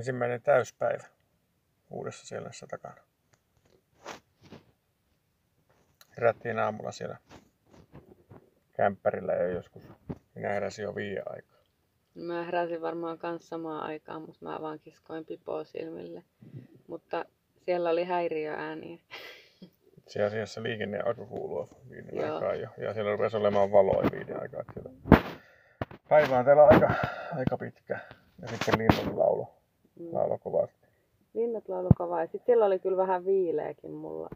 ensimmäinen täyspäivä uudessa Seelannassa takana. Herättiin aamulla siellä kämppärillä jo joskus. Minä heräsin jo viiden aikaa. Mä heräsin varmaan kanssa samaan aikaan, mutta mä vaan kiskoin pipoa silmille. Mutta siellä oli häiriöääniä. Itse asiassa liikenne alkoi kuulua viiden Joo. aikaa jo. Ja siellä rupesi olemaan valoa viiden aikaa. Siellä. Päivä on täällä aika, aika pitkä. Ja sitten linnut laulo, Mm. laulo kovasti. Linnut laulu kovaa. Ja sitten siellä oli kyllä vähän viileäkin mulla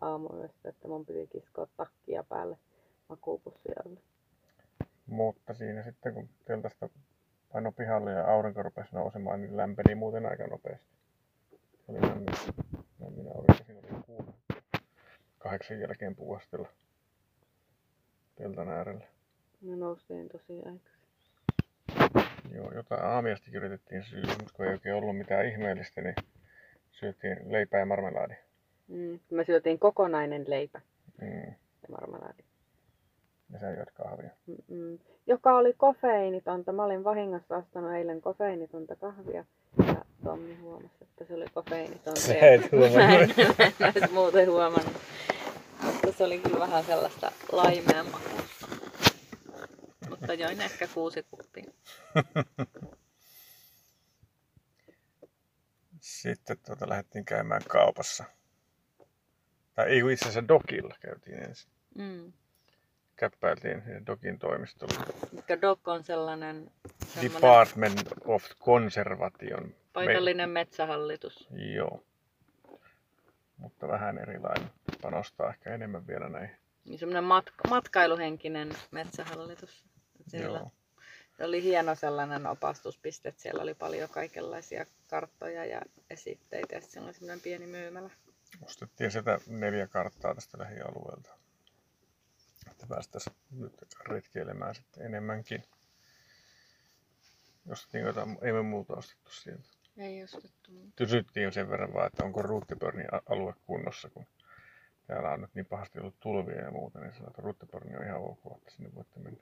aamuyöstä, että mun piti kiskoa takkia päälle makuupussi alle. Mutta siinä sitten kun teltasta paino pihalle ja aurinko rupesi nousemaan, niin lämpeni muuten aika nopeasti. Se oli lämmin, lämmin aurinko. Siinä oli kuuma. Kahdeksan jälkeen puuastella teltan äärellä. Me noustiin tosi aikaisin. Joo, jotain aamiastakin yritettiin syödä, mutta kun ei oikein ollut mitään ihmeellistä, niin syötiin leipää ja marmelaadi. Mm. Me syötiin kokonainen leipä Mm. ja marmelaadi. Ja sä joit kahvia. Mm-mm. Joka oli kofeiinitonta. Mä olin vahingossa ostanut eilen kofeiinitonta kahvia. Ja Tommi huomasi, että se oli kofeiinitonta. Sä ja et huomannut. Mä en, mä en muuten huomannut. Mutta se oli kyllä vähän sellaista makuusta. Mutta join ehkä kuusi. Sitten tuota, lähdettiin käymään kaupassa. Tai ei kun itse asiassa Dokilla käytiin ensin. Mm. Käppäiltiin Dokin toimistolle. Mikä Doc on sellainen, sellainen Department of Conservation. paikallinen metsähallitus. Me... Joo. Mutta vähän erilainen. Panostaa ehkä enemmän vielä näihin. Niin semmoinen matka- matkailuhenkinen metsähallitus. Siellä Joo. Se oli hieno sellainen opastuspiste, että siellä oli paljon kaikenlaisia karttoja ja esitteitä ja siellä oli semmoinen pieni myymälä. Ostettiin sitä neljä karttaa tästä lähialueelta. Että päästäisiin nyt retkeilemään sitten enemmänkin. Ostettiin jotain, ei me muuta ostettu sieltä. Ei ostettu muuta. Kysyttiin sen verran vaan, että onko Ruuttipörnin alue kunnossa, kun täällä on nyt niin pahasti ollut tulvia ja muuta, niin sanotaan, että Ruuttipörni on ihan ok, että sinne voitte mennä.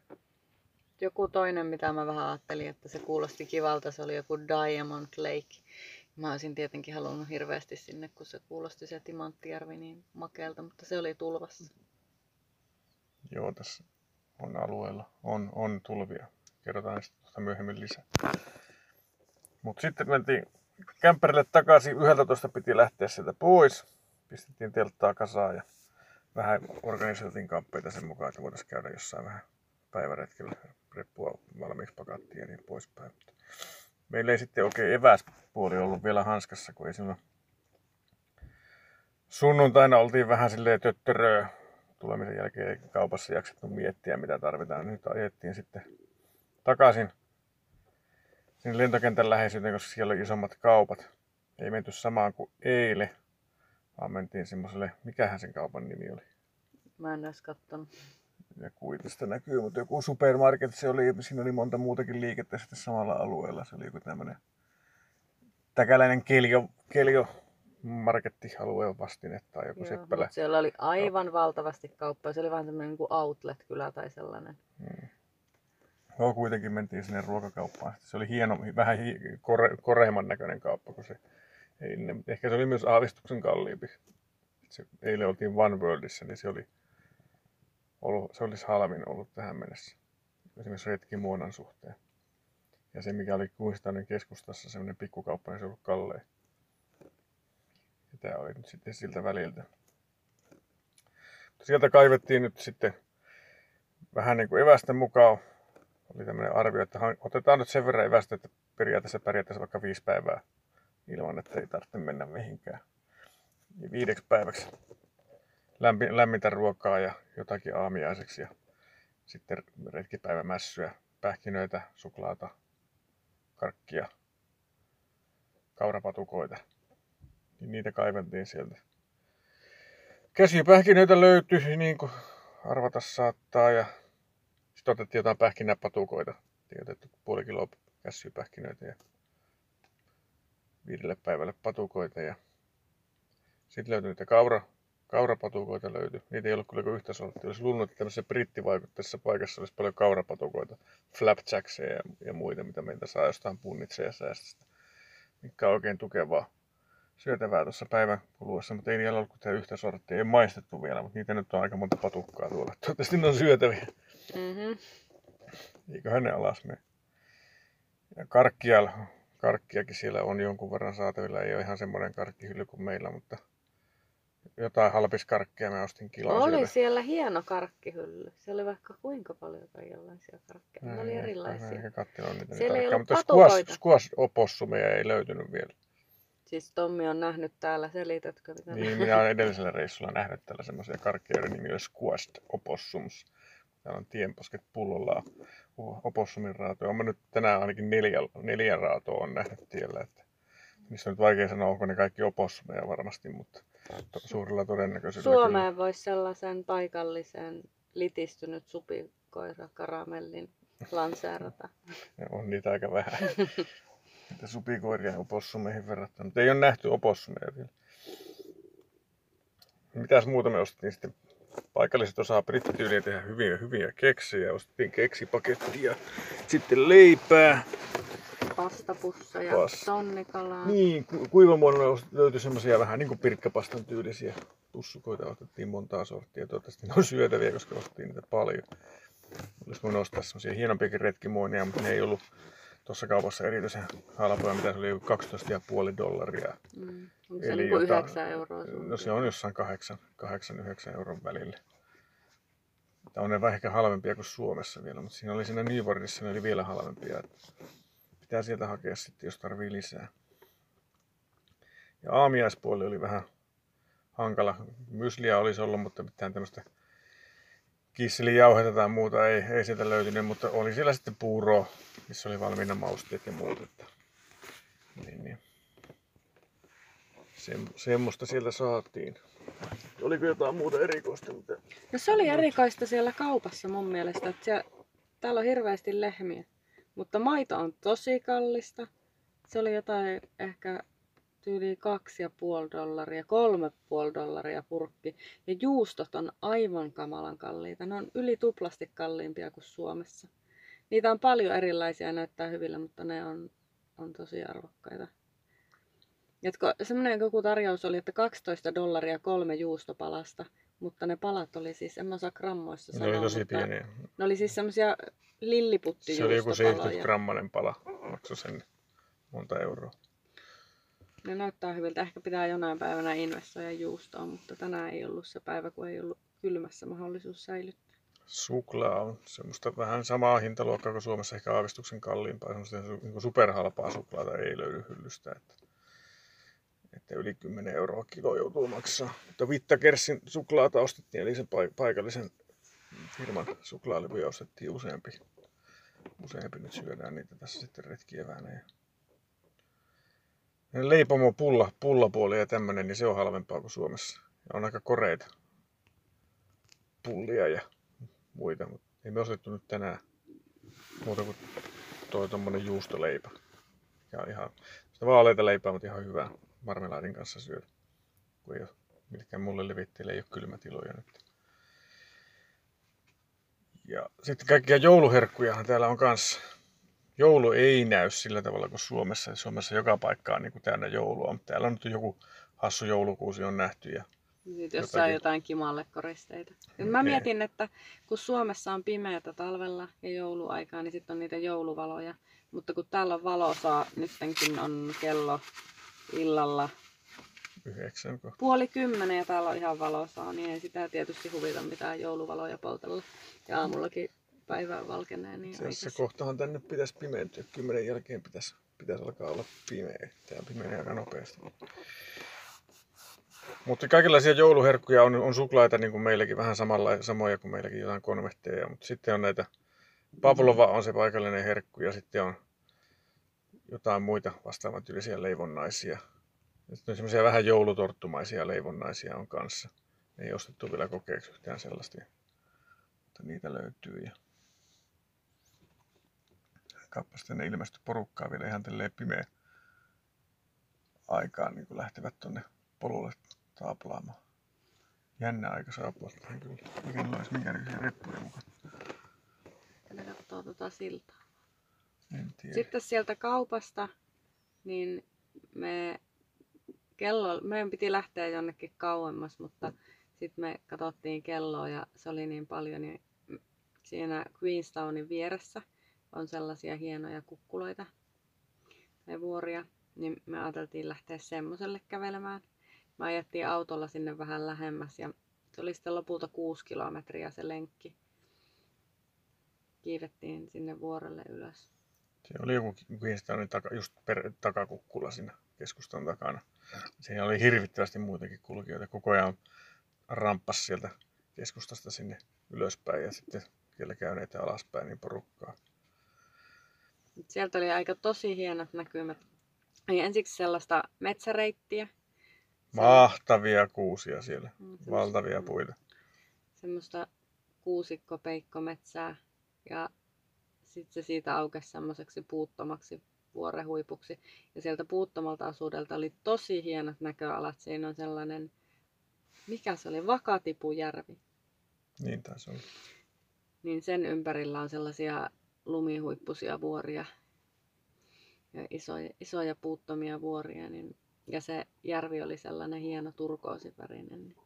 Joku toinen, mitä mä vähän ajattelin, että se kuulosti kivalta, se oli joku Diamond Lake. Mä olisin tietenkin halunnut hirveästi sinne, kun se kuulosti se Timanttijärvi niin makealta, mutta se oli tulvassa. Joo, tässä on alueella, on, on tulvia. Kerrotaan tuosta myöhemmin lisää. Mutta sitten mentiin kämppärille takaisin. 11 piti lähteä sieltä pois. Pistettiin telttaa kasaan ja vähän organisoitiin kamppeita sen mukaan, että voitaisiin käydä jossain vähän päiväretkellä. Reppua valmiiksi pakattiin ja niin poispäin. Meillä ei sitten oikein eväspuoli ollut vielä hanskassa, kun ei silloin sunnuntaina oltiin vähän silleen töttöröö tulemisen jälkeen ei kaupassa jaksettu miettiä, mitä tarvitaan. Nyt ajettiin sitten takaisin sinne lentokentän läheisyyteen, koska siellä oli isommat kaupat. Ei menty samaan kuin eilen, vaan mentiin semmoiselle, mikähän sen kaupan nimi oli. Mä en edes kattonut. Ja kuitista näkyy, mutta joku supermarket se oli, siinä oli monta muutakin liikettä sitten samalla alueella. Se oli joku tämmöinen täkäläinen keljo, keljo markettialueen vastine tai joku Joo, seppälä. siellä oli aivan valtavasti kauppaa. Se oli vähän semmoinen niin outlet-kylä tai sellainen. Mm. No kuitenkin mentiin sinne ruokakauppaan. Se oli hieno, vähän hi- kore, koreimman näköinen kauppa, kun se ehkä se oli myös aavistuksen kalliimpi. Se, eilen oltiin One Worldissa, niin se oli ollut, se olisi halvin ollut tähän mennessä. Esimerkiksi retkimuonan suhteen. Ja se, mikä oli Kuistainen keskustassa, semmoinen pikkukauppa, niin se ollut kallein. Ja tämä oli nyt sitten siltä väliltä. Sieltä kaivettiin nyt sitten vähän niin kuin evästä mukaan. Oli tämmöinen arvio, että otetaan nyt sen verran evästä, että periaatteessa pärjättäisiin vaikka viisi päivää ilman, että ei tarvitse mennä mihinkään. Ja viideksi päiväksi lämpi, lämmintä ruokaa ja jotakin aamiaiseksi ja sitten retkipäivämässyä, pähkinöitä, suklaata, karkkia, kaurapatukoita. Niin niitä kaiveltiin sieltä. Käsipähkinöitä löytyi, niin kuin arvata saattaa, ja sitten otettiin jotain pähkinäpatukoita. Otettu puoli kiloa kässypähkinöitä ja viidelle päivälle patukoita. Ja sitten löytyi niitä kaura, kaurapatukoita löytyi. Niitä ei ollut kyllä kuin yhtä sorttia. Olisi luullut, että tämmöisessä brittivaikutteisessa paikassa olisi paljon kaurapatukoita, flapjackseja ja, ja muita, mitä meiltä saa jostain punnitseja säästöstä. mikä on oikein tukevaa syötävää tuossa päivän kuluessa, mutta ei niillä ollut kuin yhtä sorttia. Ei maistettu vielä, mutta niitä nyt on aika monta patukkaa tuolla. Toivottavasti ne on syötäviä. Mm-hmm. Eiköhän ne alas mene. Ja karkkia, karkkiakin siellä on jonkun verran saatavilla. Ei ole ihan semmoinen karkkihylly kuin meillä, mutta jotain halpiskarkkia mä ostin kiloa Oli sieltä. siellä hieno karkkihylly. Se oli vaikka kuinka paljon kaikenlaisia karkkeja. Ne oli Näin, erilaisia. Katsellut niitä Siellä ei ollut mutta opossumeja ei löytynyt vielä. Siis Tommi on nähnyt täällä, selitätkö mitä ne- Niin, minä olen edellisellä reissulla nähnyt täällä semmoisia karkkeja, joiden nimi oli squashed opossums. Täällä on tienposket pullolla opossumin raatoja. Olen nyt tänään ainakin neljä, neljä raatoa on nähnyt tiellä. Että niistä on nyt vaikea sanoa, onko ne kaikki opossumeja varmasti, mutta to, suurella todennäköisyydellä Suomeen voisi sellaisen paikallisen litistynyt supikoira karamellin lanseerata. kyllä. On niitä aika vähän. Niitä supikoiria opossumeihin verrattuna, mutta ei ole nähty opossumeja vielä. Mitäs muuta me ostettiin sitten? Paikalliset osaa brittityyliin tehdä hyviä, hyviä keksejä. Ostettiin keksipakettia, sitten leipää. Pastapusseja, Pas- tonnikalaa. Niin, ku- löytyi semmoisia vähän niin kuin pirkkapastan tyylisiä pussukoita. Ostettiin montaa sorttia. Toivottavasti ne on syötäviä, koska ostettiin niitä paljon. Olisi voinut ostaa semmoisia hienompiakin retkimuonia, mutta ne ei ollut tuossa kaupassa erityisen halpoja, mitä se oli joku 12,5 dollaria. Mm. Onko se Eli niin kuin jota- 9 euroa No se on jossain 8-9 euron välillä. Tämä on ne vähän ehkä halvempia kuin Suomessa vielä, mutta siinä oli siinä Newportissa, ne oli vielä halvempia. Pitää sieltä hakea sitten, jos tarvii lisää. Ja aamiaispuoli oli vähän hankala. Mysliä olisi ollut, mutta mitään tämmöistä kisselijauhetta tai muuta ei, ei sieltä löytynyt, mutta oli siellä sitten puuroa, missä oli valmiina mausteet ja muut. Että, niin, niin. Sem, semmoista sieltä saatiin. Oliko jotain muuta erikoista? Mutta... No se oli erikoista siellä kaupassa mun mielestä, että siellä, täällä on hirveästi lehmiä, mutta maito on tosi kallista. Se oli jotain ehkä tyyli kaksi ja puoli dollaria, kolme puoli dollaria purkki. Ja juustot on aivan kamalan kalliita. Ne on yli tuplasti kalliimpia kuin Suomessa. Niitä on paljon erilaisia näyttää hyvillä, mutta ne on, on tosi arvokkaita. Jatko, semmoinen joku tarjous oli, että 12 dollaria kolme juustopalasta, mutta ne palat oli siis, en mä osaa grammoissa Ne sanoa, oli tosi pieniä. ne oli siis semmoisia Se oli joku 70 lilliputtijustopaloja. grammanen pala. Maksoi sen monta euroa. Ne näyttää hyviltä. Ehkä pitää jonain päivänä investoida juustoon, mutta tänään ei ollut se päivä, kun ei ollut kylmässä mahdollisuus säilyttää. Suklaa on semmoista vähän samaa hintaluokkaa kuin Suomessa, ehkä aavistuksen kalliimpaa. Semmoista niin superhalpaa suklaata ei löydy hyllystä. Että, että yli 10 euroa kilo joutuu maksaa. Mutta Vittakersin suklaata ostettiin, eli sen paik- paikallisen firman suklaalevyjä ostettiin useampi. Useampi nyt syödään niitä tässä sitten retkieväänä. Ja leipomo pulla, pullapuoli ja tämmönen, niin se on halvempaa kuin Suomessa. Ja on aika koreita pullia ja muita, mutta ei me ostettu nyt tänään muuta kuin toi tommonen juustoleipä. Ja ihan sitä vaaleita leipää, mutta ihan hyvää marmelaadin kanssa syödä. Kun ei ole millekään mulle levitteille ei ole kylmätiloja nyt. Ja sitten kaikkia jouluherkkujahan täällä on kanssa. Joulu ei näy sillä tavalla kuin Suomessa. Suomessa joka paikka on niin kuin täynnä joulua, mutta täällä on nyt joku hassu joulukuusi on nähty. Ja Sitten jos saa Jotakin. jotain kimalle koristeita. Nyt mä mietin, että kun Suomessa on pimeätä talvella ja jouluaikaa, niin sitten on niitä jouluvaloja. Mutta kun täällä on valosaa, nytkin on kello illalla yhdeksän, kun puoli kymmenen ja täällä on ihan valosaa, niin ei sitä tietysti huvita mitään jouluvaloja poltella. Ja aamullakin päivä valkenee niin aikaisin. kohtahan tänne pitäisi pimentyä. Kymmenen jälkeen pitäisi, pitäisi alkaa olla pimeä. Tämä pimenee aika nopeasti. Mutta kaikenlaisia jouluherkkuja on, on suklaita niin kuin meilläkin, vähän samalla, samoja kuin meilläkin jotain konvehteja. Mutta sitten on näitä, Pavlova on se paikallinen herkku ja sitten on jotain muita vastaavan tyylisiä leivonnaisia. Sitten on semmoisia vähän joulutorttumaisia leivonnaisia on kanssa. Ei ostettu vielä kokeeksi yhtään sellaista. Mutta niitä löytyy. Ja kappasta ne ilmestyi porukkaa vielä ihan tälleen pimeä aikaan, niin kun lähtevät tonne polulle taaplaamaan. Jännä aika saapua tähän kyllä. Mikä olisi minkäännäköisiä reppuja mukaan. Ne katsoo tota siltaa. Tiedä. Sitten sieltä kaupasta, niin me kello, meidän piti lähteä jonnekin kauemmas, mutta sitten me katsottiin kelloa ja se oli niin paljon, niin siinä Queenstownin vieressä on sellaisia hienoja kukkuloita tai vuoria, niin me ajateltiin lähteä semmoiselle kävelemään. Me ajettiin autolla sinne vähän lähemmäs ja se oli sitten lopulta kuusi kilometriä se lenkki. Kiivettiin sinne vuorelle ylös. Se oli joku Queenstownin taka, just per, takakukkula siinä keskustan takana. Siinä oli hirvittävästi muitakin kulkijoita. Koko ajan ramppas sieltä keskustasta sinne ylöspäin ja sitten siellä käyneitä alaspäin niin porukkaa. Sieltä oli aika tosi hienot näkymät. Oli ensiksi sellaista metsäreittiä. Mahtavia kuusia siellä, Mm, valtavia mm. puita. Semmoista kuusikko-peikkometsää. Ja sitten se siitä aukesi semmoiseksi puuttomaksi vuorehuipuksi. Ja sieltä puuttomalta asuudelta oli tosi hienot näköalat. Siinä on sellainen, mikä se oli, Vakatipujärvi. Niin taisi olla. Niin sen ympärillä on sellaisia lumihuippuisia vuoria ja isoja, isoja puuttomia vuoria. Niin, ja se järvi oli sellainen hieno turkoosivärinen. Niin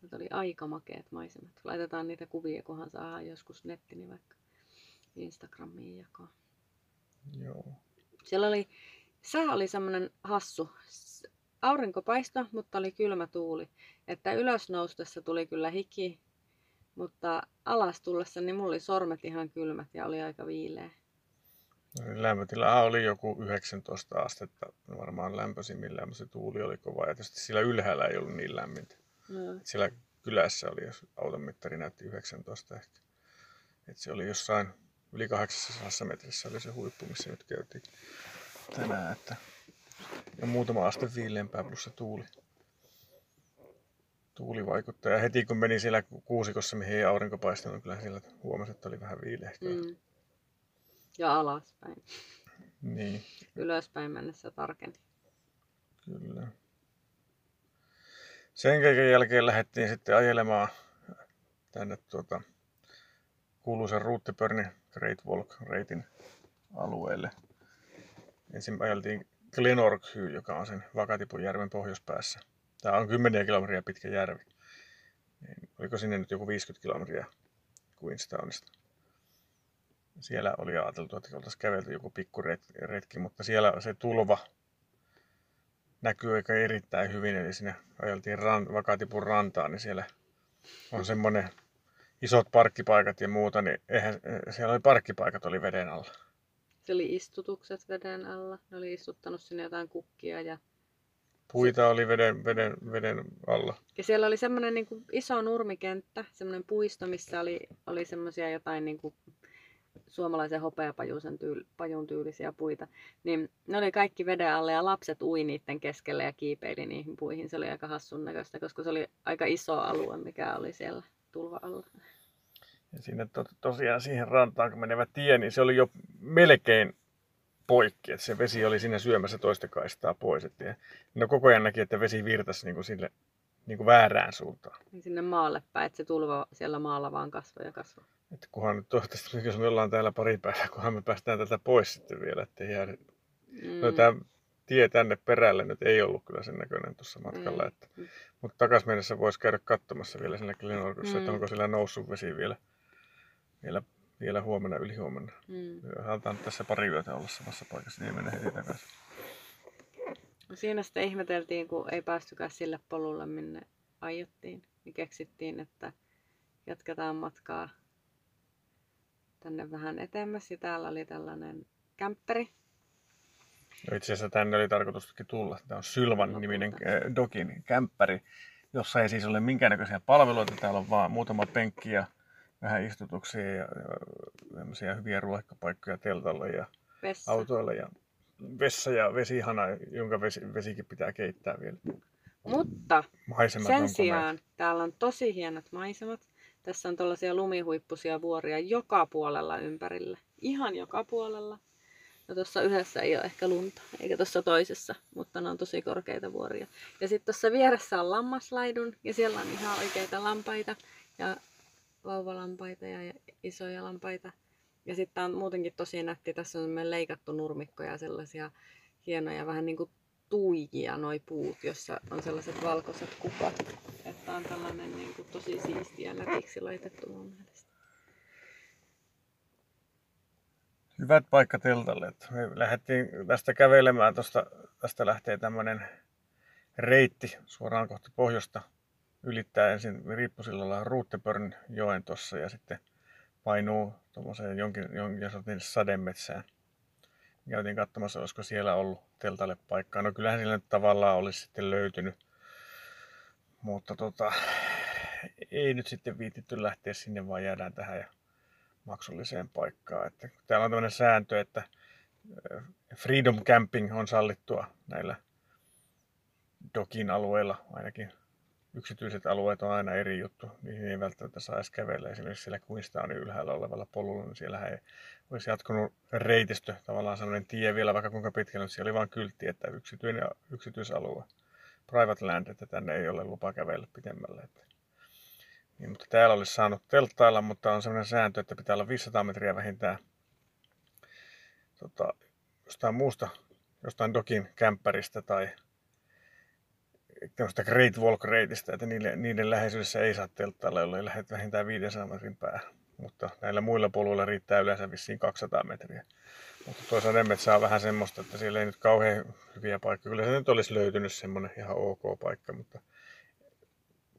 sieltä oli aika makeat maisemat. Laitetaan niitä kuvia, kunhan saadaan joskus nettini vaikka Instagramiin jakaa. Joo. Siellä oli, sää oli semmoinen hassu. Aurinko paistoi, mutta oli kylmä tuuli. Että ylös noustessa tuli kyllä hiki, mutta alas tullessa niin mulla oli sormet ihan kylmät ja oli aika viileä. Lämpötila oli joku 19 astetta, varmaan lämpöisimmillään, mutta se tuuli oli kova. Ja tietysti siellä ylhäällä ei ollut niin lämmintä. No, Siellä kylässä oli, jos auton mittari näytti 19 ehkä. Et se oli jossain yli 800 metrissä oli se huippu, missä nyt käytiin tänään. Että ja muutama aste viileämpää plus se tuuli. Tuuli vaikuttaa. Ja heti kun meni siellä kuusikossa, mihin ei aurinko paistanut, niin kyllä siellä huomasi, että oli vähän viileähköä. Mm. Ja alaspäin. Niin, Ylöspäin mennessä tarkeni. kyllä. Sen kaiken jälkeen lähdettiin sitten ajelemaan tänne tuota, kuuluisen Ruuttipörni Great Walk reitin alueelle. Ensin ajeltiin Glenorchy, joka on sen Vakatipujärven pohjoispäässä. Tämä on 10 kilometriä pitkä järvi. Niin, oliko sinne nyt joku 50 kilometriä Queenstownista? Siellä oli ajateltu, että oltaisiin kävelty joku pikkuretki, mutta siellä se tulva näkyy aika erittäin hyvin. Eli sinne ajeltiin ran, Vakatipun rantaan, niin siellä on semmoinen isot parkkipaikat ja muuta, niin eihän, siellä oli parkkipaikat oli veden alla. Se oli istutukset veden alla. Ne oli istuttanut sinne jotain kukkia ja Puita oli veden, veden, veden alla. Ja siellä oli semmoinen niin kuin iso nurmikenttä, semmoinen puisto, missä oli, oli semmoisia jotain niin kuin suomalaisen hopeapajuisen tyyl, pajun tyylisiä puita. Niin ne oli kaikki veden alle ja lapset ui niiden keskelle ja kiipeili niihin puihin. Se oli aika hassun näköistä, koska se oli aika iso alue, mikä oli siellä tulva alla. Ja siinä to, tosiaan siihen rantaan, kun menevä tie, niin se oli jo melkein poikki, että se vesi oli siinä syömässä toista kaistaa pois. Että, no koko ajan näki, että vesi virtasi niin kuin sille niin kuin väärään suuntaan. Niin sinne maalle päin, että se tulva siellä maalla vaan kasvoi ja kasvoi. Että kunhan nyt toivottavasti, jos me ollaan täällä pari päivää, kunhan me päästään tätä pois sitten vielä, että jää... Mm. No tämä tie tänne perälle nyt ei ollut kyllä sen näköinen tuossa matkalla. Ei. Että, mutta takas mennessä voisi käydä katsomassa vielä siinä Glenorkussa, mm. että onko siellä noussut vesi vielä, vielä, vielä huomenna, yli huomenna. Mm. Halutaan tässä pari yötä olla samassa paikassa, niin ei mene heti takaisin. No siinä sitten ihmeteltiin, kun ei päästykään sille polulle, minne aiottiin. Niin keksittiin, että jatketaan matkaa tänne vähän etemmäs. Ja täällä oli tällainen kämpperi. Itse asiassa tänne oli tarkoituskin tulla. Tämä on Sylvan No, niminen äh, Dokin kämppäri, jossa ei siis ole minkäännäköisiä palveluita. Täällä on vaan muutama penkki ja vähän istutuksia ja, ja hyviä ruokapaikkoja teltalle ja Vessa. autoille ja vessa ja vesihana, jonka vesi, vesikin pitää keittää vielä. Mutta Maisemat sen sijaan täällä on tosi hienot maisemat. Tässä on tällaisia lumihuippuisia vuoria joka puolella ympärillä. Ihan joka puolella. No tuossa yhdessä ei ole ehkä lunta, eikä tuossa toisessa, mutta ne on tosi korkeita vuoria. Ja sitten tuossa vieressä on lammaslaidun, ja siellä on ihan oikeita lampaita, ja vauvalampaita ja isoja lampaita. Ja sitten on muutenkin tosi nätti, tässä on semmoinen leikattu nurmikko ja sellaisia hienoja vähän niin kuin tuijia noi puut, jossa on sellaiset valkoiset kukat. Että on tällainen niin kuin, tosi siistiä nätiksi laitettu mun mielestä. Hyvät paikka teltalle. Me lähdettiin tästä kävelemään. Tosta, tästä lähtee tämmöinen reitti suoraan kohti pohjoista. Ylittää ensin Riippusillalla Ruuttepörn joen tuossa ja sitten painuu tuommoiseen jonkin, jonkin sademetsään. Käytiin katsomassa, olisiko siellä ollut teltalle paikkaa. No kyllähän siellä nyt tavallaan olisi sitten löytynyt. Mutta tota, ei nyt sitten viititty lähteä sinne, vaan jäädään tähän ja maksulliseen paikkaan. Että täällä on tämmöinen sääntö, että freedom camping on sallittua näillä dokin alueilla, ainakin yksityiset alueet on aina eri juttu. Niihin ei välttämättä saa edes kävellä. Esimerkiksi siellä Queenstownin ylhäällä olevalla polulla, niin siellä ei olisi jatkunut reitistö, tavallaan sellainen tie vielä vaikka kuinka pitkälle, mutta siellä oli vain kyltti, että yksityinen yksityisalue, private land, että tänne ei ole lupa kävellä pitemmälle. Että. Niin, mutta täällä olisi saanut telttailla, mutta on sellainen sääntö, että pitää olla 500 metriä vähintään tota, jostain muusta, jostain dokin kämppäristä tai tämmöistä Great Walk reitistä, että niiden, niiden läheisyydessä ei saa telttailla, jollei lähdet vähintään 500 metrin päähän. Mutta näillä muilla poluilla riittää yleensä vissiin 200 metriä. Mutta tuo sademetsä on vähän semmoista, että siellä ei nyt kauhean hyviä paikkoja. Kyllä se nyt olisi löytynyt semmoinen ihan ok paikka, mutta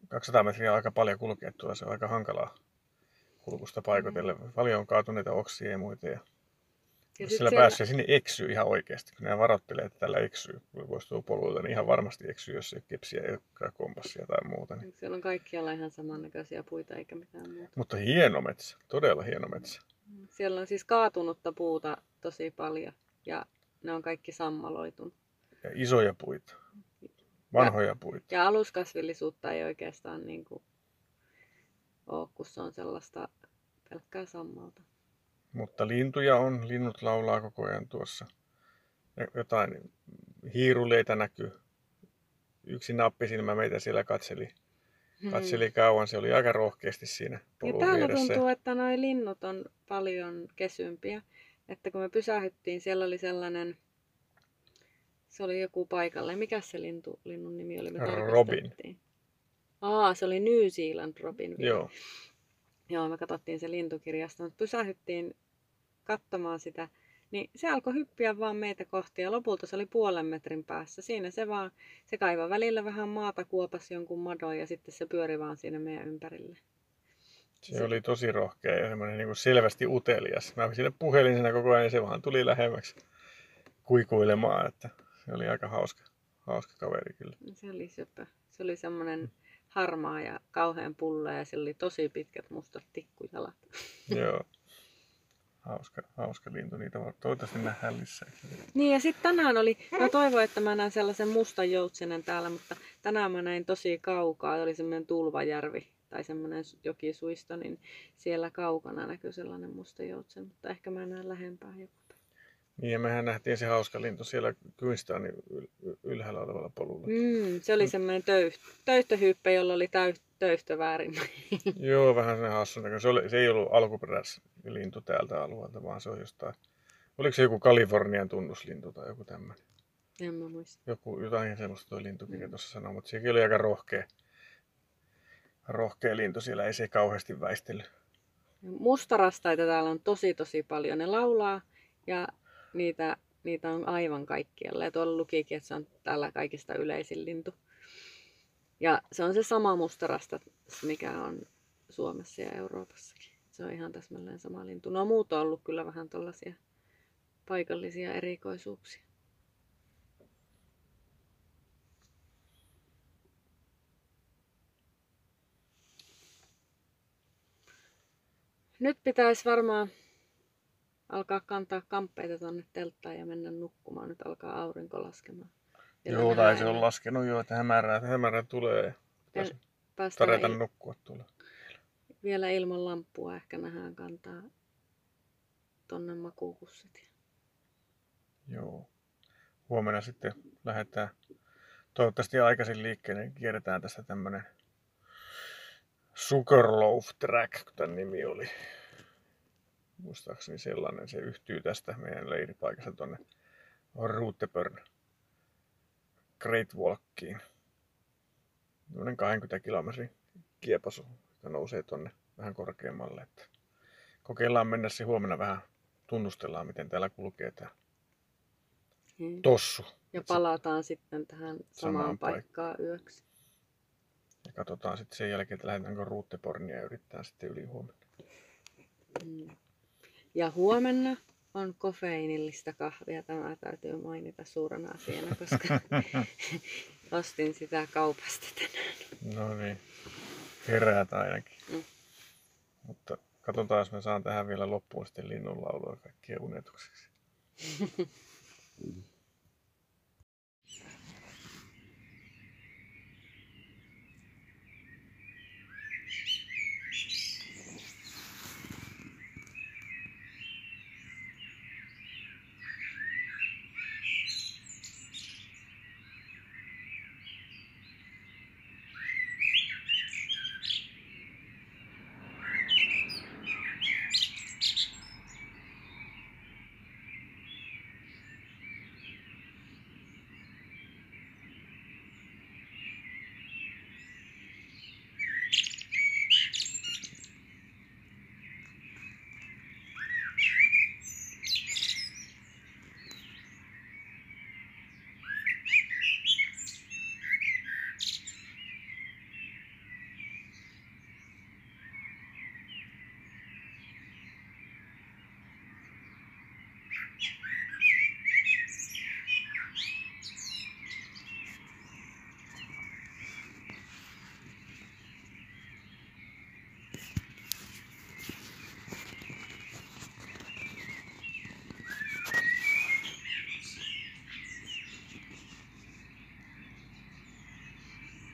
200 metriä on aika paljon kulkea tuolla. Se on aika hankalaa kulkusta paikotelle. Paljon on kaatuneita oksia ja muita. Ja Ja jos sit siellä pääsee, sinne eksyy ihan oikeasti. Kun ne varoittelee, että tällä eksyy, kun poistuu polulta, niin ihan varmasti eksyy, jos ei kepsiä, ei kompassia tai muuta. Niin. Siellä on kaikkialla ihan samannäköisiä puita eikä mitään muuta. Mutta hieno metsä, todella hieno metsä. Siellä on siis kaatunutta puuta tosi paljon ja ne on kaikki sammaloitunut. Ja isoja puita, vanhoja puita. Ja aluskasvillisuutta ei oikeastaan niin kuin ole, kun se on sellaista pelkkää sammalta. Mutta lintuja on, linnut laulaa koko ajan tuossa. Ja Jotain hiiruleita näkyy. Yksi nappisilmä meitä siellä katseli, katseli kauan. Se oli aika rohkeasti siinä Ja polun täällä vieressä. tuntuu, että noi linnut on paljon kesympiä. Että kun me pysähyttiin, siellä oli sellainen, se oli joku paikalle. Mikä se lintu, linnun nimi oli? Me Robin. Aa, se oli New Zealand Robin. vielä. Joo, Joo, me katsottiin se lintukirjasta, mutta pysähyttiin katsomaan sitä, niin se alkoi hyppiä vaan meitä kohti ja lopulta se oli puolen metrin päässä. Siinä se vaan, se kaivoi välillä vähän maata, kuopasi jonkun madon ja sitten se pyöri vaan siinä meidän ympärille. se oli tosi rohkea ja semmoinen niin kuin selvästi utelias. Mä sinne puhelin siinä koko ajan ja se vaan tuli lähemmäksi kuikuilemaan. Että se oli aika hauska, hauska kaveri kyllä. Se oli söpö. Se oli semmoinen harmaa ja kauhean pulla ja sillä oli tosi pitkät mustat tikkujalat. Joo. Hauska, hauska lintu, niitä voi- toivottavasti nähdään lisää. Niin ja sitten tänään oli, mä toivoin, että mä näen sellaisen mustan joutsenen täällä, mutta tänään mä näin tosi kaukaa, oli semmoinen Tulvajärvi tai semmoinen jokisuisto, niin siellä kaukana näkyy sellainen musta joutsen, mutta ehkä mä näen lähempää joku. Niin ja mehän nähtiin se hauska lintu siellä yl- ylhäällä olevalla polulla. Mm, se oli semmoinen töyht, töyhtöhyyppä, jolla oli täy, töyhtö väärin. Joo, vähän sen hassun. Se, oli, se ei ollut alkuperäis lintu täältä alueelta, vaan se on jostain... Oliko se joku Kalifornian tunnuslintu tai joku tämmöinen? en mä muista. Joku, jotain semmoista tuo lintukirja Mm. tuossa sanoi, mutta sekin oli aika rohkea. Rohkea lintu, siellä ei se kauheasti väistellyt. Mustarastaita täällä on tosi tosi paljon. Ne laulaa ja niitä, niitä on aivan kaikkialla. Ja tuolla lukikin, että se on täällä kaikista yleisin lintu. Ja se on se sama mustarasta, mikä on Suomessa ja Euroopassakin. Se on ihan täsmälleen sama lintu. No muut on ollut kyllä vähän tällaisia paikallisia erikoisuuksia. Nyt pitäisi varmaan alkaa kantaa kamppeita tonne telttaan ja mennä nukkumaan. Nyt alkaa aurinko laskemaan. Vielä Joo, tai se on laskenut jo, että hämärää, hämärää tulee. ja tarjota il- nukkua tuolla. vielä ilman lamppua ehkä nähdään kantaa tonne makuukussit. Joo. Huomenna sitten lähdetään toivottavasti aikaisin liikkeelle, niin kierretään tästä tämmönen Sugarloaf Track, kun tämän nimi oli. Muistaakseni sellainen, se yhtyy tästä meidän leiripaikasta tonne Ruutepörn Great Walkiin. Noin 20 kilometrin kiepasu, joka nousee tonne vähän korkeammalle. Että kokeillaan mennä se huomenna vähän tunnustellaan, miten täällä kulkee tämä Niin. tossu. Ja palataan sitten tähän samaan, Samaan paikkaan yöksi. Ja katsotaan sitten sen jälkeen, että lähdetäänkö Ruuttepornia ja yritetään sitten yli huomenna. Mm. Ja huomenna on kofeiinillista kahvia. Tämä täytyy mainita suurena asiana, koska ostin sitä kaupasta tänään. No niin, heräät ainakin. Mm. Mutta katsotaan, jos me saan tähän vielä loppuun sitten linnunlaulua kaikkien unetukseksi.